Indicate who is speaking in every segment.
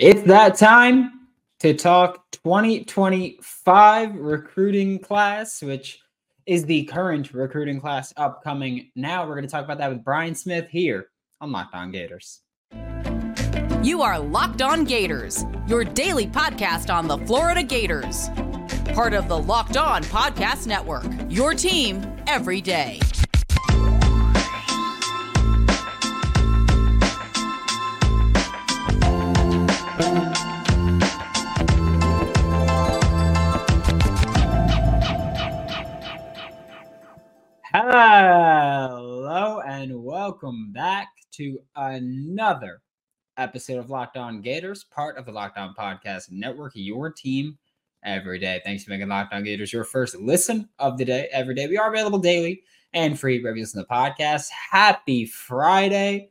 Speaker 1: It's that time to talk 2025 recruiting class, which is the current recruiting class upcoming now. We're going to talk about that with Brian Smith here on Locked On Gators.
Speaker 2: You are Locked On Gators, your daily podcast on the Florida Gators. Part of the Locked On Podcast Network, your team every day.
Speaker 1: Hello and welcome back to another episode of Locked On Gators, part of the Locked On Podcast Network, your team every day. Thanks for making Locked On Gators your first listen of the day every day. We are available daily and free wherever you listen to the podcast. Happy Friday.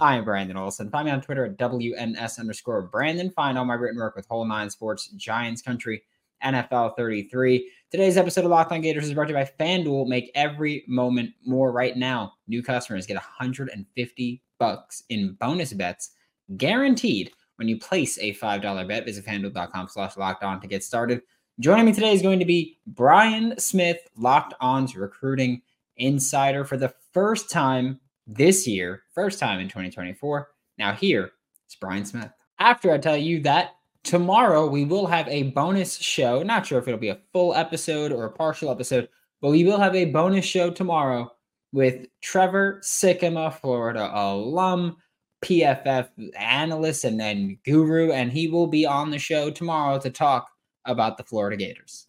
Speaker 1: I am Brandon Olsen. Find me on Twitter at WNS underscore Brandon. Find all my written work with Whole Nine Sports, Giants Country, NFL 33. Today's episode of Locked On Gators is brought to you by FanDuel. Make every moment more right now. New customers get 150 bucks in bonus bets guaranteed when you place a $5 bet. Visit fanduel.com slash locked on to get started. Joining me today is going to be Brian Smith, Locked On's recruiting insider for the first time this year, first time in 2024. Now, here is Brian Smith. After I tell you that tomorrow we will have a bonus show. Not sure if it'll be a full episode or a partial episode, but we will have a bonus show tomorrow with Trevor Sikkema, Florida alum, PFF analyst, and then guru, and he will be on the show tomorrow to talk about the Florida Gators.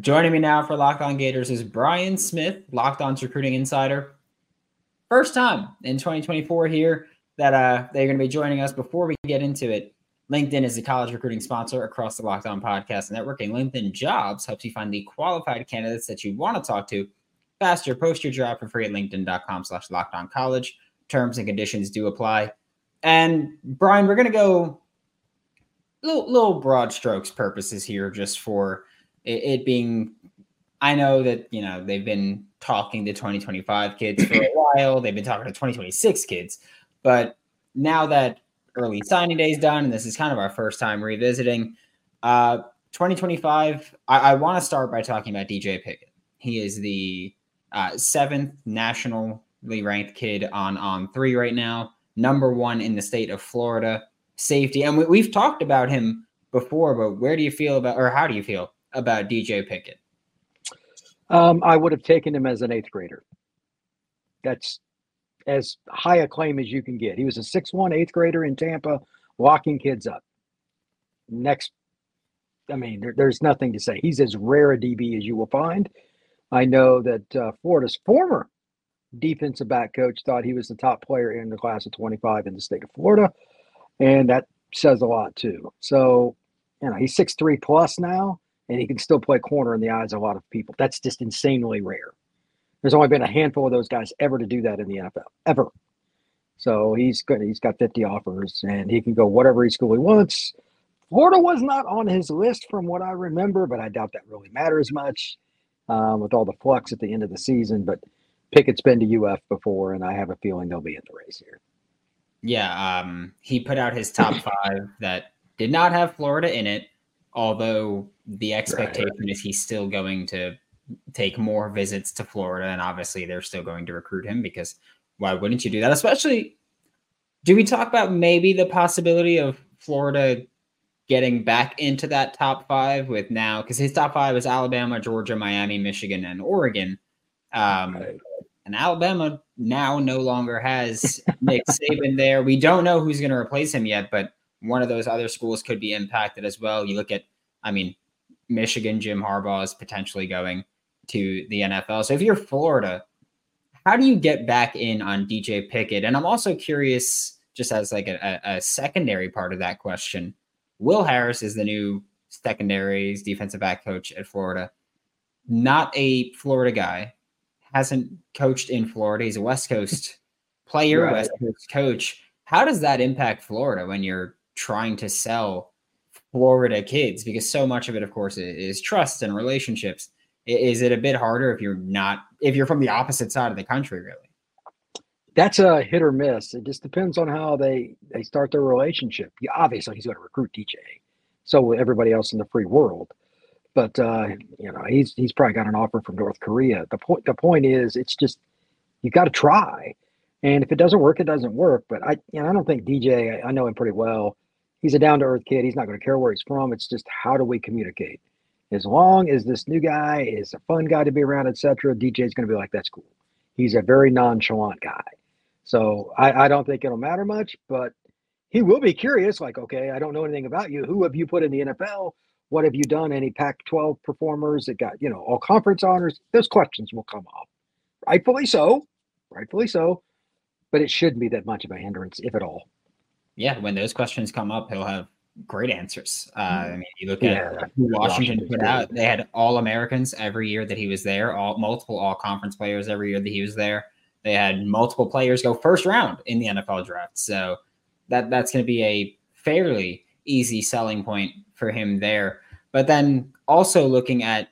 Speaker 1: Joining me now for Locked On Gators is Brian Smith, Locked On's recruiting insider. First time in 2024 here that uh, they're going to be joining us. Before we get into it, LinkedIn is a college recruiting sponsor across the Locked On Podcast Network, and LinkedIn Jobs helps you find the qualified candidates that you want to talk to faster. Post your job for free at linkedin.com slash locked college. Terms and conditions do apply. And Brian, we're going to go little, little broad strokes purposes here just for it, it being I know that, you know, they've been talking to 2025 kids for a while. They've been talking to 2026 kids. But now that early signing days done, and this is kind of our first time revisiting. Uh, 2025, I, I want to start by talking about DJ Pickett. He is the uh, seventh nationally ranked kid on on three right now, number one in the state of Florida, safety. And we, we've talked about him before, but where do you feel about, or how do you feel about DJ Pickett?
Speaker 3: Um, I would have taken him as an eighth grader. That's as high a claim as you can get. He was a 6'1 eighth grader in Tampa, locking kids up. Next, I mean, there, there's nothing to say. He's as rare a DB as you will find. I know that uh, Florida's former defensive back coach thought he was the top player in the class of 25 in the state of Florida. And that says a lot too. So, you know, he's 6'3 plus now, and he can still play corner in the eyes of a lot of people. That's just insanely rare. There's only been a handful of those guys ever to do that in the NFL, ever. So he's good. He's got 50 offers, and he can go whatever school he wants. Florida was not on his list from what I remember, but I doubt that really matters much um, with all the flux at the end of the season. But Pickett's been to UF before, and I have a feeling they'll be in the race here.
Speaker 1: Yeah, um, he put out his top five that did not have Florida in it, although the expectation right. is he's still going to take more visits to Florida, and obviously they're still going to recruit him because why wouldn't you do that? Especially, do we talk about maybe the possibility of Florida getting back into that top five with now because his top five is Alabama, Georgia, Miami, Michigan, and Oregon. Um, right. And Alabama now no longer has Nick Saban there. We don't know who's going to replace him yet, but one of those other schools could be impacted as well. You look at, I mean, Michigan, Jim Harbaugh is potentially going to the NFL. So if you're Florida, how do you get back in on DJ Pickett? And I'm also curious, just as like a, a secondary part of that question, Will Harris is the new secondaries defensive back coach at Florida. Not a Florida guy, hasn't coached in Florida. He's a West Coast player, right. West Coast coach. How does that impact Florida when you're trying to sell Florida kids? Because so much of it, of course, is trust and relationships. Is it a bit harder if you're not if you're from the opposite side of the country, really?
Speaker 3: That's a hit or miss. It just depends on how they they start their relationship. Yeah, obviously, he's going to recruit DJ. So will everybody else in the free world. But uh, you know, he's he's probably got an offer from North Korea. The point the point is, it's just you got to try, and if it doesn't work, it doesn't work. But I you know I don't think DJ. I, I know him pretty well. He's a down to earth kid. He's not going to care where he's from. It's just how do we communicate? As long as this new guy is a fun guy to be around, etc., DJ's going to be like, that's cool. He's a very nonchalant guy. So I, I don't think it'll matter much, but he will be curious. Like, okay, I don't know anything about you. Who have you put in the NFL? What have you done? Any Pac 12 performers that got, you know, all conference honors? Those questions will come up. Rightfully so. Rightfully so. But it shouldn't be that much of a hindrance, if at all.
Speaker 1: Yeah. When those questions come up, he'll have great answers. Uh, I mean, you look at yeah, who Washington put out; they had all Americans every year that he was there, all multiple all conference players every year that he was there. They had multiple players go first round in the NFL draft, so that that's going to be a fairly easy selling point for him there. But then also looking at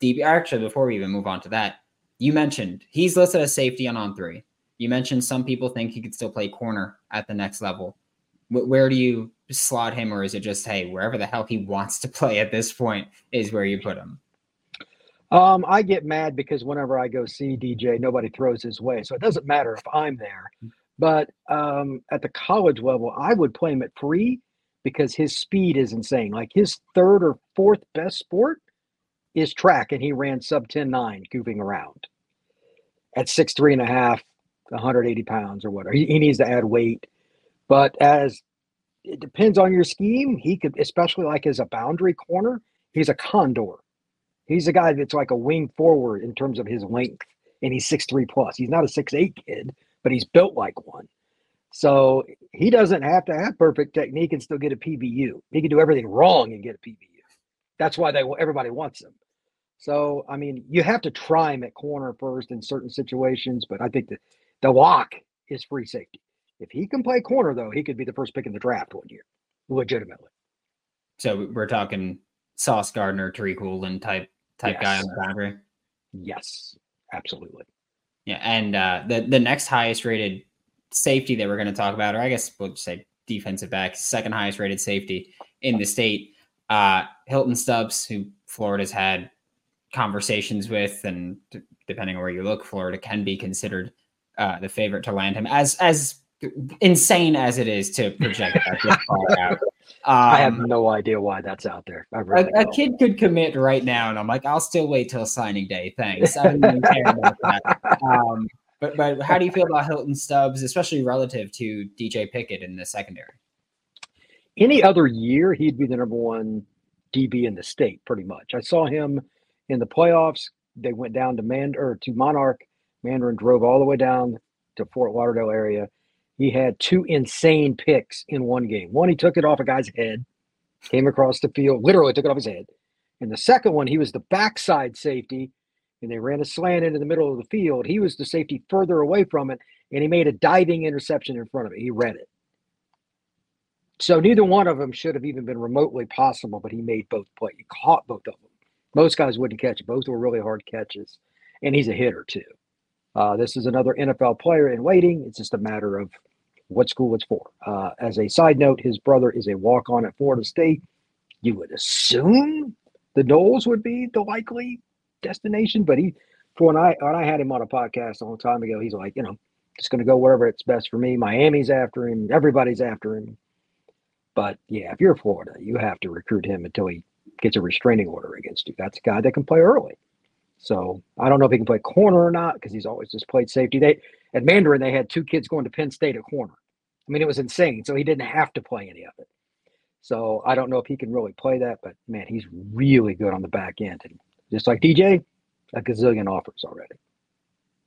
Speaker 1: DB, actually, before we even move on to that, you mentioned he's listed as safety on on three. You mentioned some people think he could still play corner at the next level. Where do you slot him, or is it just hey, wherever the hell he wants to play at this point is where you put him?
Speaker 3: Um, I get mad because whenever I go see DJ, nobody throws his way, so it doesn't matter if I'm there. But um, at the college level, I would play him at free because his speed is insane. Like his third or fourth best sport is track, and he ran sub 10 9 goofing around at six three and a half, 180 pounds or whatever. He, he needs to add weight. But as it depends on your scheme. He could, especially like as a boundary corner, he's a condor. He's a guy that's like a wing forward in terms of his length, and he's six three plus. He's not a six eight kid, but he's built like one. So he doesn't have to have perfect technique and still get a PBU. He can do everything wrong and get a PBU. That's why they everybody wants him. So I mean, you have to try him at corner first in certain situations, but I think that the lock is free safety. If he can play corner, though, he could be the first pick in the draft one year, legitimately.
Speaker 1: So we're talking Sauce Gardner, Tariq Woolen type type yes. guy on the boundary.
Speaker 3: Yes, absolutely.
Speaker 1: Yeah, and uh, the the next highest rated safety that we're going to talk about, or I guess we'll just say defensive back, second highest rated safety in the state, uh, Hylton Stubbs, who Florida's had conversations with, and depending on where you look, Florida can be considered uh, the favorite to land him as as insane as it is to project that far out.
Speaker 3: Um, I have um, no idea why that's out there.
Speaker 1: Really a, a, kid could commit right now, and I'm like, I'll still wait till signing day. Thanks. I don't even care about that. Um, but but how do you feel about Hylton Stubbs, especially relative to DJ Pickett in the secondary?
Speaker 3: Any other year, he'd be the number one DB in the state, pretty much. I saw him in the playoffs. They went down to Mand or to Monarch. Mandarin drove all the way down to Fort Lauderdale area he had two insane picks in one game. One, he took it off a guy's head, came across the field, literally took it off his head. And the second one, he was the backside safety, and they ran a slant into the middle of the field. He was the safety further away from it, and he made a diving interception in front of it. He read it. So neither one of them should have even been remotely possible, but he made both play. He caught both of them. Most guys wouldn't catch. Both were really hard catches, and he's a hitter too. Uh, this is another NFL player in waiting. It's just a matter of what school it's for. Uh, as a side note, his brother is a walk on at Florida State. You would assume the Noles would be the likely destination, but he, for when I when I had him on a podcast a long time ago, he's like, you know, just going to go wherever it's best for me. Miami's after him. Everybody's after him. But yeah, if you're Florida, you have to recruit him until he gets a restraining order against you. That's a guy that can play early. So I don't know if he can play corner or not because he's always just played safety. They at Mandarin they had two kids going to Penn State at corner. I mean, it was insane. So he didn't have to play any of it. So I don't know if he can really play that, but man, he's really good on the back end. And just like DJ, a gazillion offers already.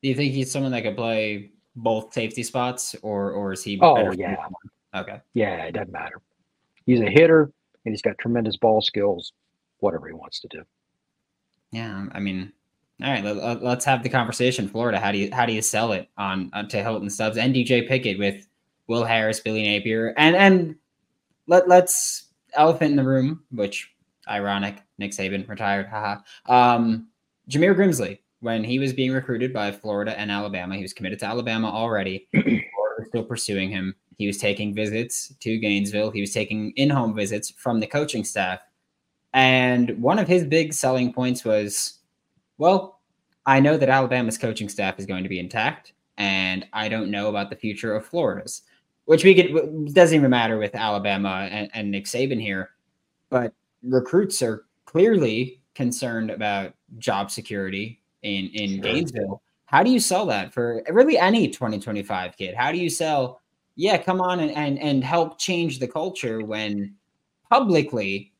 Speaker 1: Do you think he's someone that could play both safety spots, or or is he?
Speaker 3: Oh yeah.
Speaker 1: Okay.
Speaker 3: Yeah, it doesn't matter. He's a hitter, and he's got tremendous ball skills. Whatever he wants to do.
Speaker 1: Yeah, I mean, all right, let, us have the conversation. Florida, how do you how do you sell it on, on to Hylton Stubbs and DJ Pickett with Will Harris, Billy Napier, and and let let's elephant in the room, which ironic, Nick Saban retired, haha. Um, Jameer Grimsley when he was being recruited by Florida and Alabama, he was committed to Alabama already. Florida was still pursuing him. He was taking visits to Gainesville. He was taking in home visits from the coaching staff. And one of his big selling points was, well, I know that Alabama's coaching staff is going to be intact, and I don't know about the future of Florida's, which we could doesn't even matter with Alabama and, and Nick Saban here. But recruits are clearly concerned about job security in in sure. Gainesville. How do you sell that for really any 2025 kid? How do you sell? Yeah, come on and and, and help change the culture when publicly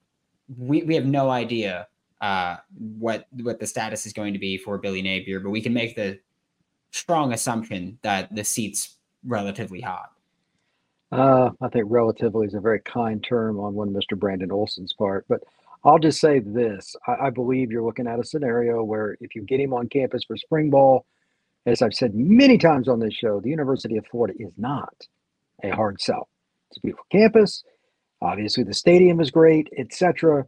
Speaker 1: we, we have no idea uh, what what the status is going to be for Billy Napier, but we can make the strong assumption that the seat's relatively hot.
Speaker 3: Uh, I think relatively is a very kind term on one Mr. Brandon Olsen's part, but I'll just say this: I, I believe you're looking at a scenario where if you get him on campus for spring ball, as I've said many times on this show, the University of Florida is not a hard sell. It's a beautiful campus. Obviously, the stadium is great, etc.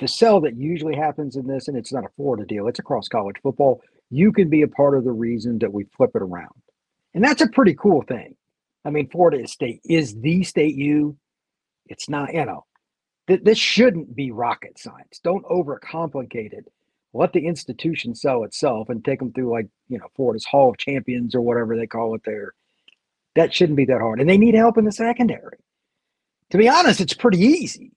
Speaker 3: The sell that usually happens in this, and it's not a Florida deal, it's across college football. You can be a part of the reason that we flip it around. And that's a pretty cool thing. I mean, Florida State is the state you. It's not, you know, th- this shouldn't be rocket science. Don't overcomplicate it. Let the institution sell itself and take them through, like, you know, Florida's Hall of Champions or whatever they call it there. That shouldn't be that hard. And they need help in the secondary. To be honest, it's pretty easy.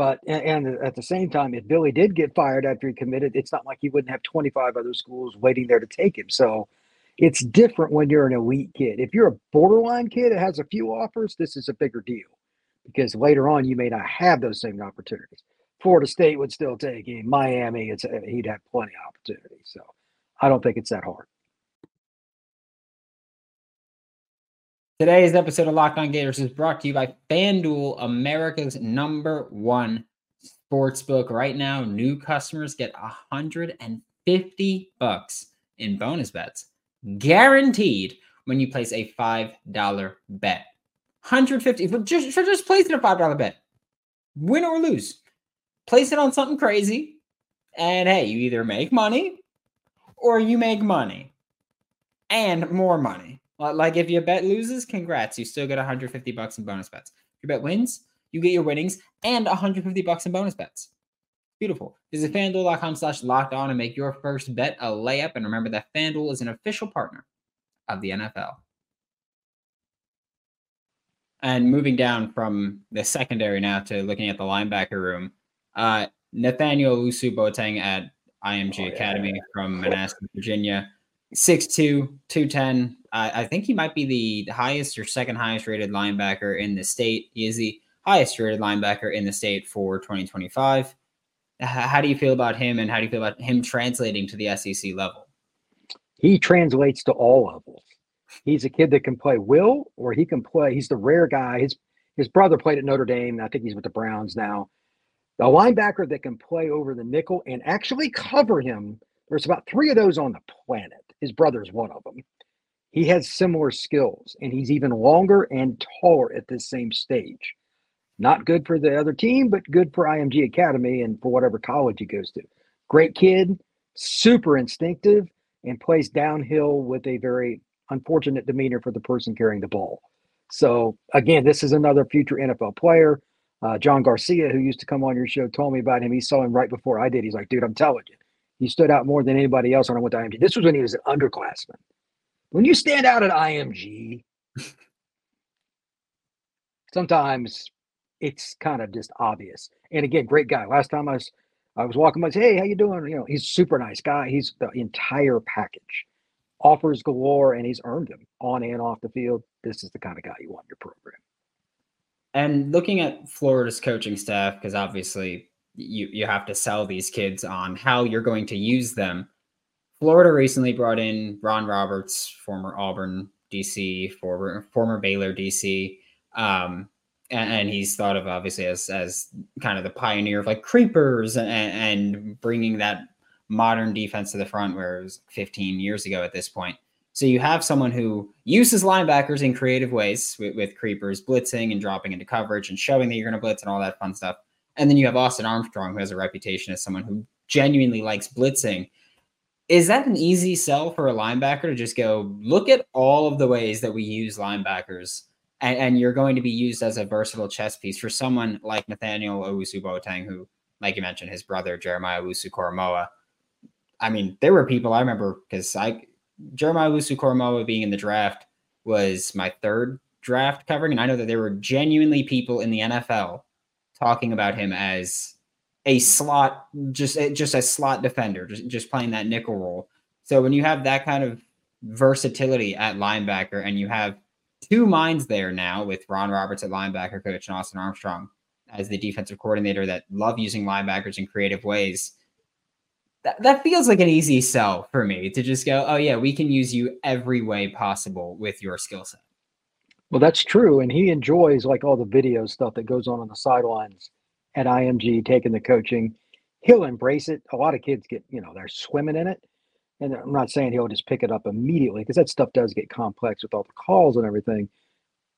Speaker 3: But and, at the same time, if Billy did get fired after he committed, it's not like he wouldn't have 25 other schools waiting there to take him. So it's different when you're an elite kid. If you're a borderline kid that has a few offers, this is a bigger deal because later on you may not have those same opportunities. Florida State would still take him. Miami, it's he'd have plenty of opportunities. So I don't think it's that hard.
Speaker 1: Today's episode of Locked On Gators is brought to you by FanDuel, America's number one sportsbook. Right now, new customers get 150 bucks in bonus bets, guaranteed when you place a $5 bet. 150 for just just placing a $5 bet. Win or lose. Place it on something crazy. And hey, you either make money or you make money and more money. Like if your bet loses, congrats, you still get 150 bucks in bonus bets. If your bet wins, you get your winnings and 150 bucks in bonus bets. Beautiful. Visit fanduel.com slash locked on and make your first bet a layup. And remember that FanDuel is an official partner of the NFL. And moving down from the secondary now to looking at the linebacker room, uh, Nathaniel Owusu Boateng at IMG oh, Academy yeah. from Manassas, Virginia. 6'2, 210. I think he might be the highest or second highest rated linebacker in the state. He is the highest rated linebacker in the state for 2025. How do you feel about him and how do you feel about him translating to the SEC level?
Speaker 3: He translates to all levels. He's a kid that can play will or he can play. He's the rare guy. His his brother played at Notre Dame. I think he's with the Browns now. The linebacker that can play over the nickel and actually cover him. There's about three of those on the planet. His brother's one of them. He has similar skills, and he's even longer and taller at this same stage. Not good for the other team, but good for IMG Academy and for whatever college he goes to. Great kid, super instinctive, and plays downhill with a very unfortunate demeanor for the person carrying the ball. So, again, this is another future NFL player. Uh, John Garcia, who used to come on your show, told me about him. He saw him right before I did. He's like, dude, I'm telling you, he stood out more than anybody else when I went to IMG. This was when he was an underclassman. When you stand out at IMG, sometimes it's kind of just obvious. And again, great guy. Last time I was I was walking by, hey, how you doing? You know, he's super nice guy. He's the entire package. Offers galore, and he's earned them on and off the field. This is the kind of guy you want in your program.
Speaker 1: And looking at Florida's coaching staff, because obviously you you have to sell these kids on how you're going to use them. Florida recently brought in Ron Roberts, former Auburn DC, former former Baylor DC, um, and, and, he's thought of obviously as as kind of the pioneer of like creepers and, and bringing that modern defense to the front, where it was 15 years ago at this point. So you have someone who uses linebackers in creative ways with, with creepers, blitzing and dropping into coverage and showing that you're going to blitz and all that fun stuff. And then you have Austin Armstrong, who has a reputation as someone who genuinely likes blitzing. Is that an easy sell for a linebacker to just go look at all of the ways that we use linebackers and, and you're going to be used as a versatile chess piece for someone like Nathaniel Owusu Boateng, who, like you mentioned, his brother Jeremiah Owusu Koramoah. I mean, there were people I remember because I Jeremiah Owusu Koramoah being in the draft was my third draft covering, and I know that there were genuinely people in the NFL talking about him as a slot, just eh, just a slot defender, just just playing that nickel role. So when you have that kind of versatility at linebacker, and you have two minds there now with Ron Roberts at linebacker coach and Austin Armstrong as the defensive coordinator that love using linebackers in creative ways. That, that feels like an easy sell for me to just go, oh, yeah, we can use you every way possible with your skill set.
Speaker 3: Well, that's true. And he enjoys like all the video stuff that goes on on the sidelines at IMG, taking the coaching. He'll embrace it. A lot of kids get, you know, they're swimming in it. And I'm not saying he'll just pick it up immediately because that stuff does get complex with all the calls and everything.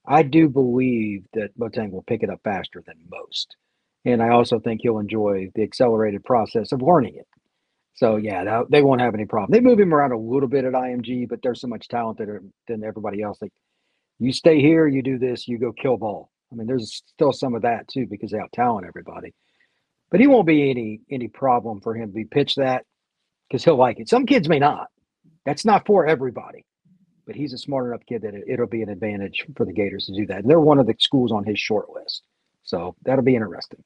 Speaker 3: I do believe that Boateng will pick it up faster than most. And I also think he'll enjoy the accelerated process of learning it. So, yeah, they won't have any problem. They move him around a little bit at IMG, but there's so much talent that are, than everybody else. Like, you stay here, you do this, you go kill ball. I mean, there's still some of that too because they out talent everybody. But he won't be any any problem for him to be pitched that because he'll like it. Some kids may not. That's not for everybody. But he's a smart enough kid that it, will be an advantage for the Gators to do that. And they're one of the schools on his short list. So that'll be interesting.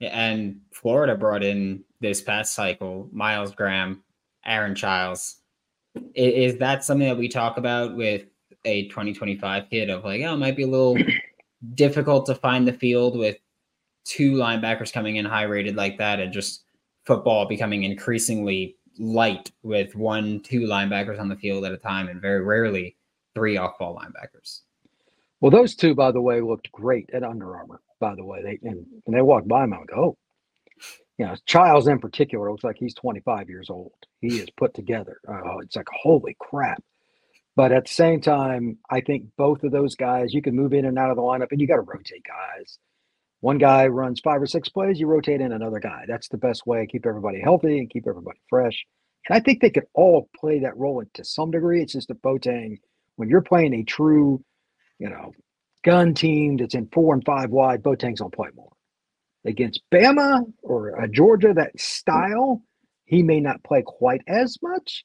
Speaker 1: And Florida brought in this past cycle Myles Graham, Aaron Chiles. Is that something that we talk about with a 2025 kid of like, oh, it might be a little difficult to find the field with two linebackers coming in high rated like that and just football becoming increasingly light with one, two linebackers on the field at a time, and very rarely three off ball linebackers.
Speaker 3: Well, those two, by the way, looked great at Under Armour. By the way, they and when they walked by him, I would go, oh, you know, Chiles in particular looks like he's 25 years old. He is put together. Uh, it's like holy crap. But at the same time, I think both of those guys, you can move in and out of the lineup, and you got to rotate guys. One guy runs five or six plays, you rotate in another guy. That's the best way to keep everybody healthy and keep everybody fresh. And I think they could all play that role to some degree. It's just a Boateng, when you're playing a true, you know, gun team that's in four and five wide, Boateng's gonna play more. Against Bama or Georgia, that hmm. style, he may not play quite as much,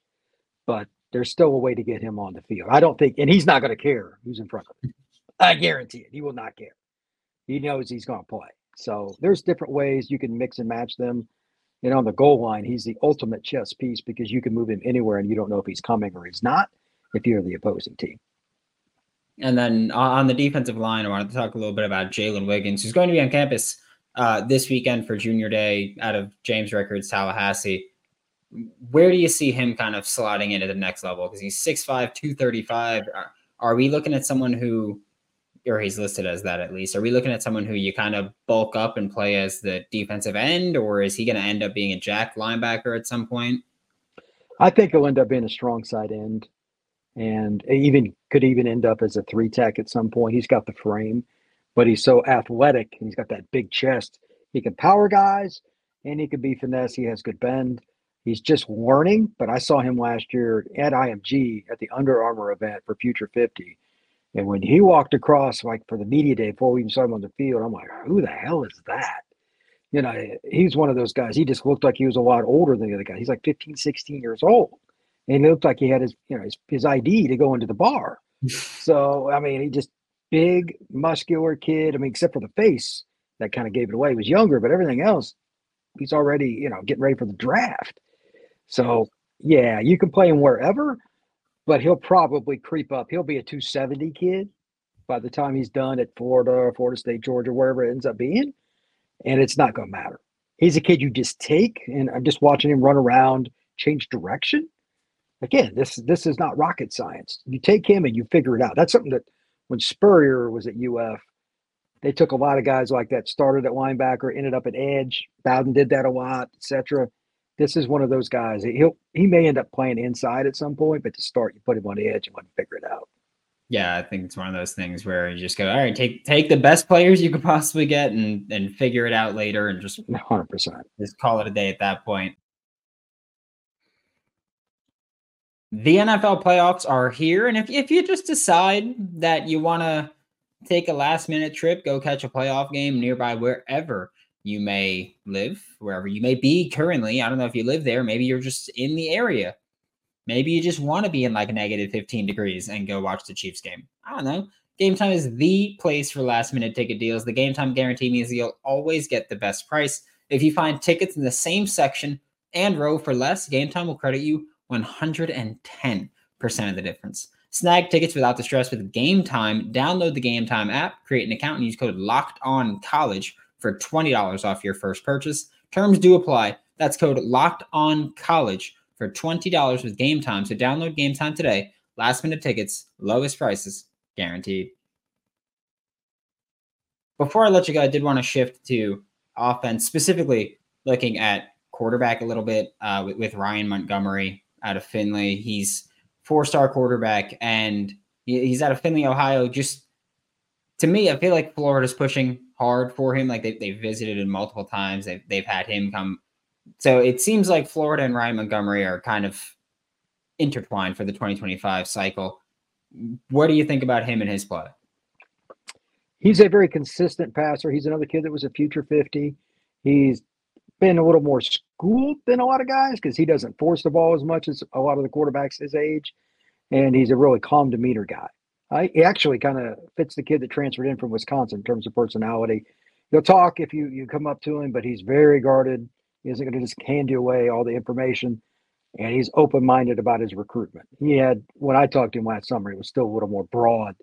Speaker 3: but there's still a way to get him on the field. I don't think, and he's not going to care who's in front of him. I guarantee it. He will not care. He knows he's going to play. So there's different ways you can mix and match them. And on the goal line, he's the ultimate chess piece because you can move him anywhere and you don't know if he's coming or he's not if you're the opposing team.
Speaker 1: And then on the defensive line, I wanted to talk a little bit about Jalen Wiggins, who's going to be on campus uh, this weekend for Junior Day out of James Rickards, Tallahassee. Where do you see him kind of slotting into the next level? Because he's 6'5, 235. Are, are we looking at someone who or he's listed as that at least. Are we looking at someone who you kind of bulk up and play as the defensive end, or is he going to end up being a jack linebacker at some point?
Speaker 3: I think he'll end up being a strong side end, and even could even end up as a three tech at some point. He's got the frame, but he's so athletic. He's got that big chest. He can power guys, and he can be finesse. He has good bend. He's just learning, but I saw him last year at IMG at the Under Armour event for Future 50 and when he walked across, like for the media day before we even saw him on the field, I'm like, who the hell is that? You know, he's one of those guys. He just looked like he was a lot older than the other guy. He's like 15, 16 years old. And he looked like he had his, you know, his, his ID to go into the bar. so, I mean, he just big, muscular kid. I mean, except for the face that kind of gave it away. He was younger, but everything else, he's already, you know, getting ready for the draft. So, yeah, you can play him wherever but he'll probably creep up. He'll be a 270 kid by the time he's done at Florida or Florida State, Georgia, wherever it ends up being. And it's not going to matter. He's a kid you just take, and I'm just watching him run around, change direction. Again, this this is not rocket science. You take him and you figure it out. That's something that when Spurrier was at UF, they took a lot of guys like that, started at linebacker, ended up at edge. Bowden did that a lot, etc this is one of those guys. He'll he may end up playing inside at some point, but to start, you put him on the edge and let him figure it out.
Speaker 1: Yeah, I think it's one of those things where you just go, all right, take take the best players you could possibly get and and figure it out later, and just
Speaker 3: 100 percent
Speaker 1: just call it a day at that point. the NFL playoffs are here. And if, if you just decide that you want to take a last minute trip, go catch a playoff game nearby wherever you may live, wherever you may be currently. I don't know if you live there. Maybe you're just in the area. Maybe you just want to be in like negative 15 degrees and go watch the Chiefs game. I don't know. Game Time is the place for last minute ticket deals. The Game Time guarantee means you'll always get the best price. If you find tickets in the same section and row for less, Game Time will credit you 110% of the difference. Snag tickets without the stress with Game Time. Download the Game Time app, create an account, and use code Locked On College for $20 off your first purchase. Terms do apply. That's code Locked On College for $20 with Game Time. So download Game Time today. Last minute tickets, lowest prices guaranteed. Before I let you go, I did want to shift to offense, specifically looking at quarterback a little bit uh, with, with Ryan Montgomery out of Findlay. He's four star quarterback and he's out of Findlay, Ohio. Just to me, I feel like Florida's pushing hard for him. Like they, they visited him multiple times. They've, they've had him come. So it seems like Florida and Ryan Montgomery are kind of intertwined for the 2025 cycle. What do you think about him and his play?
Speaker 3: He's a very consistent passer. He's another kid that was a future 50. He's been a little more schooled than a lot of guys because he doesn't force the ball as much as a lot of the quarterbacks his age. And he's a really calm demeanor guy. I, he actually kind of fits the kid that transferred in from Wisconsin in terms of personality. He'll talk if you, you come up to him, but he's very guarded. He isn't going to just hand you away all the information. And he's open minded about his recruitment. He had, when I talked to him last summer, he was still a little more broad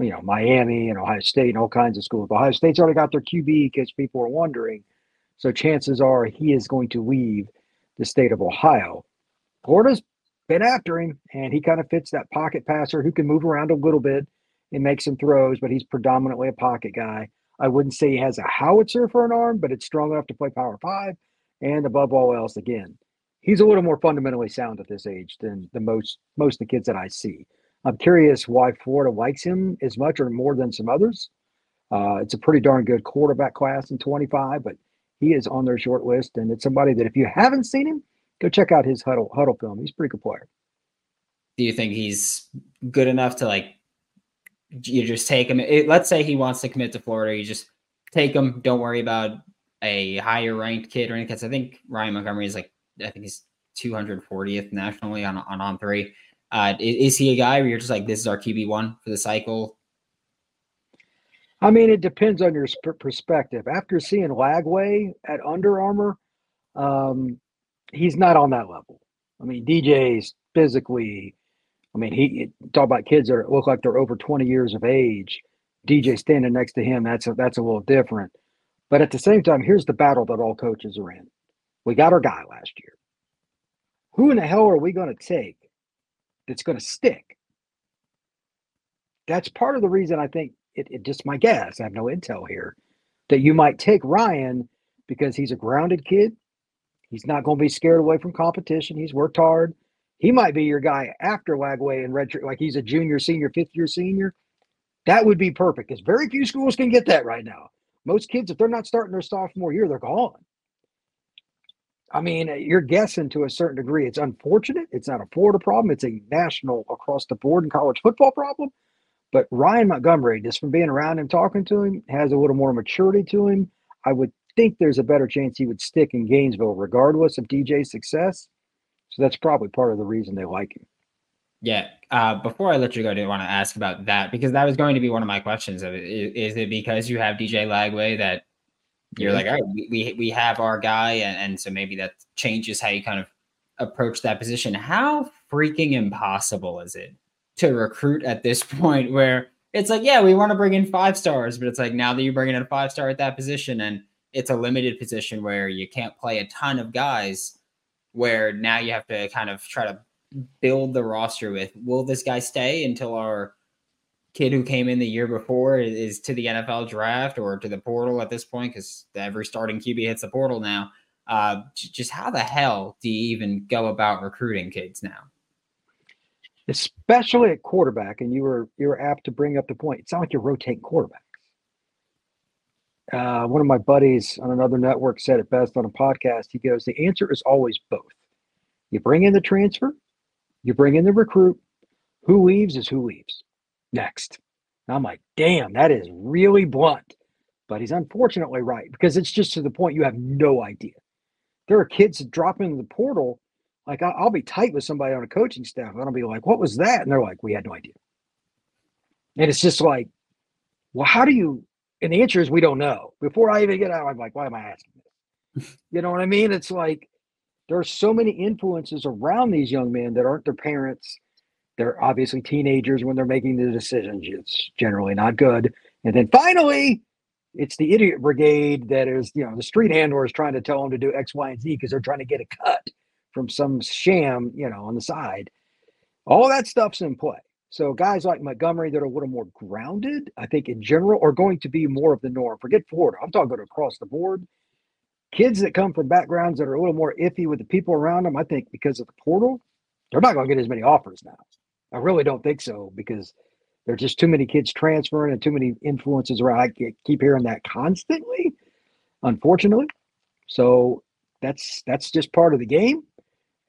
Speaker 3: you know, Miami and Ohio State and all kinds of schools. Ohio State's already got their QB because people are wondering. So chances are he is going to leave the state of Ohio. Florida's after him, and he kind of fits that pocket passer who can move around a little bit and make some throws, but he's predominantly a pocket guy. I wouldn't say he has a howitzer for an arm, but it's strong enough to play power five. And above all else, again, he's a little more fundamentally sound at this age than the most most of the kids that I see. I'm curious why Florida likes him as much or more than some others. Uh, it's a pretty darn good quarterback class in 25, but he is on their short list, and it's somebody that if you haven't seen him, go check out his huddle huddle film. He's a pretty good player.
Speaker 1: Do you think he's good enough to like you just take him? It, let's say he wants to commit to Florida, you just take him. Don't worry about a higher ranked kid or anything. Because I think Ryan Montgomery is like I think he's 240th nationally on on on three. Uh, is, is he a guy where you're just like this is our QB one for the cycle?
Speaker 3: I mean, it depends on your sp- perspective. After seeing Lagway at Under Armour, um, he's not on that level. I mean, DJ's physically. I mean, he talk about kids that look like they're over 20 years of age. DJ standing next to him, that's a, that's a little different. But at the same time, here's the battle that all coaches are in. We got our guy last year. Who in the hell are we going to take that's going to stick? That's part of the reason I think it, it just my guess. I have no intel here that you might take Ryan because he's a grounded kid. He's not going to be scared away from competition. He's worked hard. He might be your guy after Lagway and redshirt, like he's a junior, senior, fifth year senior. That would be perfect because very few schools can get that right now. Most kids, if they're not starting their sophomore year, they're gone. I mean, uh, you're guessing to a certain degree. It's unfortunate. It's not a Florida problem. It's a national across the board in college football problem. But Ryan Montgomery, just from being around him, talking to him, has a little more maturity to him. I would think there's a better chance he would stick in Gainesville, regardless of DJ's success. So that's probably part of the reason they like him.
Speaker 1: Yeah. Uh, before I let you go, I did want to ask about that because that was going to be one of my questions. Of is, it because you have DJ Lagway that you're yeah. like, all right, we, we have our guy, and, and so maybe that changes how you kind of approach that position. How freaking impossible is it to recruit at this point where it's like, yeah, we want to bring in five stars, but it's like now that you're bringing in a five star at that position and it's a limited position where you can't play a ton of guys, where now you have to kind of try to build the roster with will this guy stay until our kid who came in the year before is to the NFL draft or to the portal at this point because every starting QB hits the portal now. Uh, just how the hell do you even go about recruiting kids now?
Speaker 3: especially at quarterback, and you were you were apt to bring up the point. It's not like you're rotating quarterbacks. Uh, one of my buddies on another network said it best on a podcast. He goes, "The answer is always both. You bring in the transfer, You bring in the recruit. Who leaves is who leaves. Next. And I'm like, damn, that is really blunt. But he's unfortunately right because it's just to the point you have no idea. There are kids that drop into the portal. Like I'll be tight with somebody on a coaching staff, and I'll be like, "What was that?" And they're like, "We had no idea." And it's just like, well, how do you? And the answer is we don't know. Before I even get out, I'm like, why am I asking this? you know what I mean? It's like there are so many influences around these young men that aren't their parents. They're obviously teenagers when they're making the decisions. It's generally not good. And then finally, it's the idiot brigade that is, you know, the street handler is trying to tell them to do X, Y, and Z because they're trying to get a cut from some sham, you know, on the side. All that stuff's in play. So guys like Montgomery that are a little more grounded, I think in general, are going to be more of the norm. Forget Florida. I'm talking across the board. Kids that come from backgrounds that are a little more iffy with the people around them, I think because of the portal, they're not going to get as many offers now. I really don't think so because there's just too many kids transferring and too many influences around. I keep hearing that constantly, unfortunately. So that's that's just part of the game.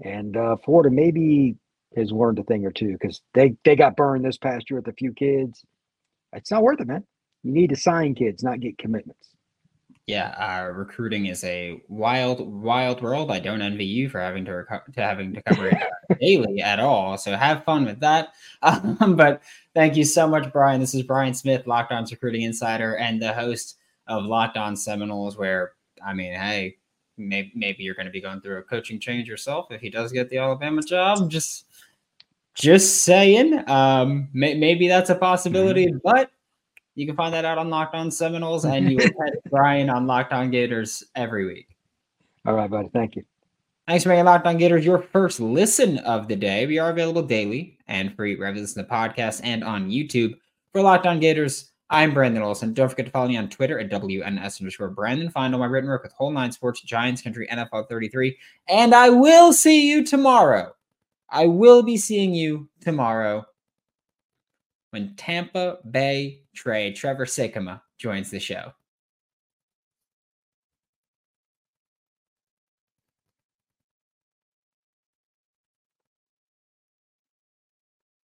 Speaker 3: And uh, Florida maybe has learned a thing or two because they they got burned this past year with a few kids. It's not worth it, man. You need to sign kids, not get commitments.
Speaker 1: Yeah, uh, recruiting is a wild, wild world. I don't envy you for having to reco- to having to cover it daily at all. So have fun with that. Um, but thank you so much, Brian. This is Brian Smith, Locked On Recruiting Insider, and the host of Locked On Seminoles. Where I mean, hey, maybe maybe you're going to be going through a coaching change yourself if he does get the Alabama job. Just just saying. Um, may, maybe that's a possibility, mm-hmm. but you can find that out on Locked On Seminoles, and you will catch Brian on Locked On Gators every week.
Speaker 3: All right, buddy. Thank you.
Speaker 1: Thanks for making Locked On Gators your first listen of the day. We are available daily and free wherever you listen to the podcast and on YouTube. For Locked On Gators, I'm Brandon Olsen. Don't forget to follow me on Twitter at WNS underscore Brandon. Find all my written work with Whole Nine Sports, Giants Country, NFL 33. And I will see you tomorrow I will be seeing you tomorrow when Tampa Bay Trey Trevor Sikkema joins the show.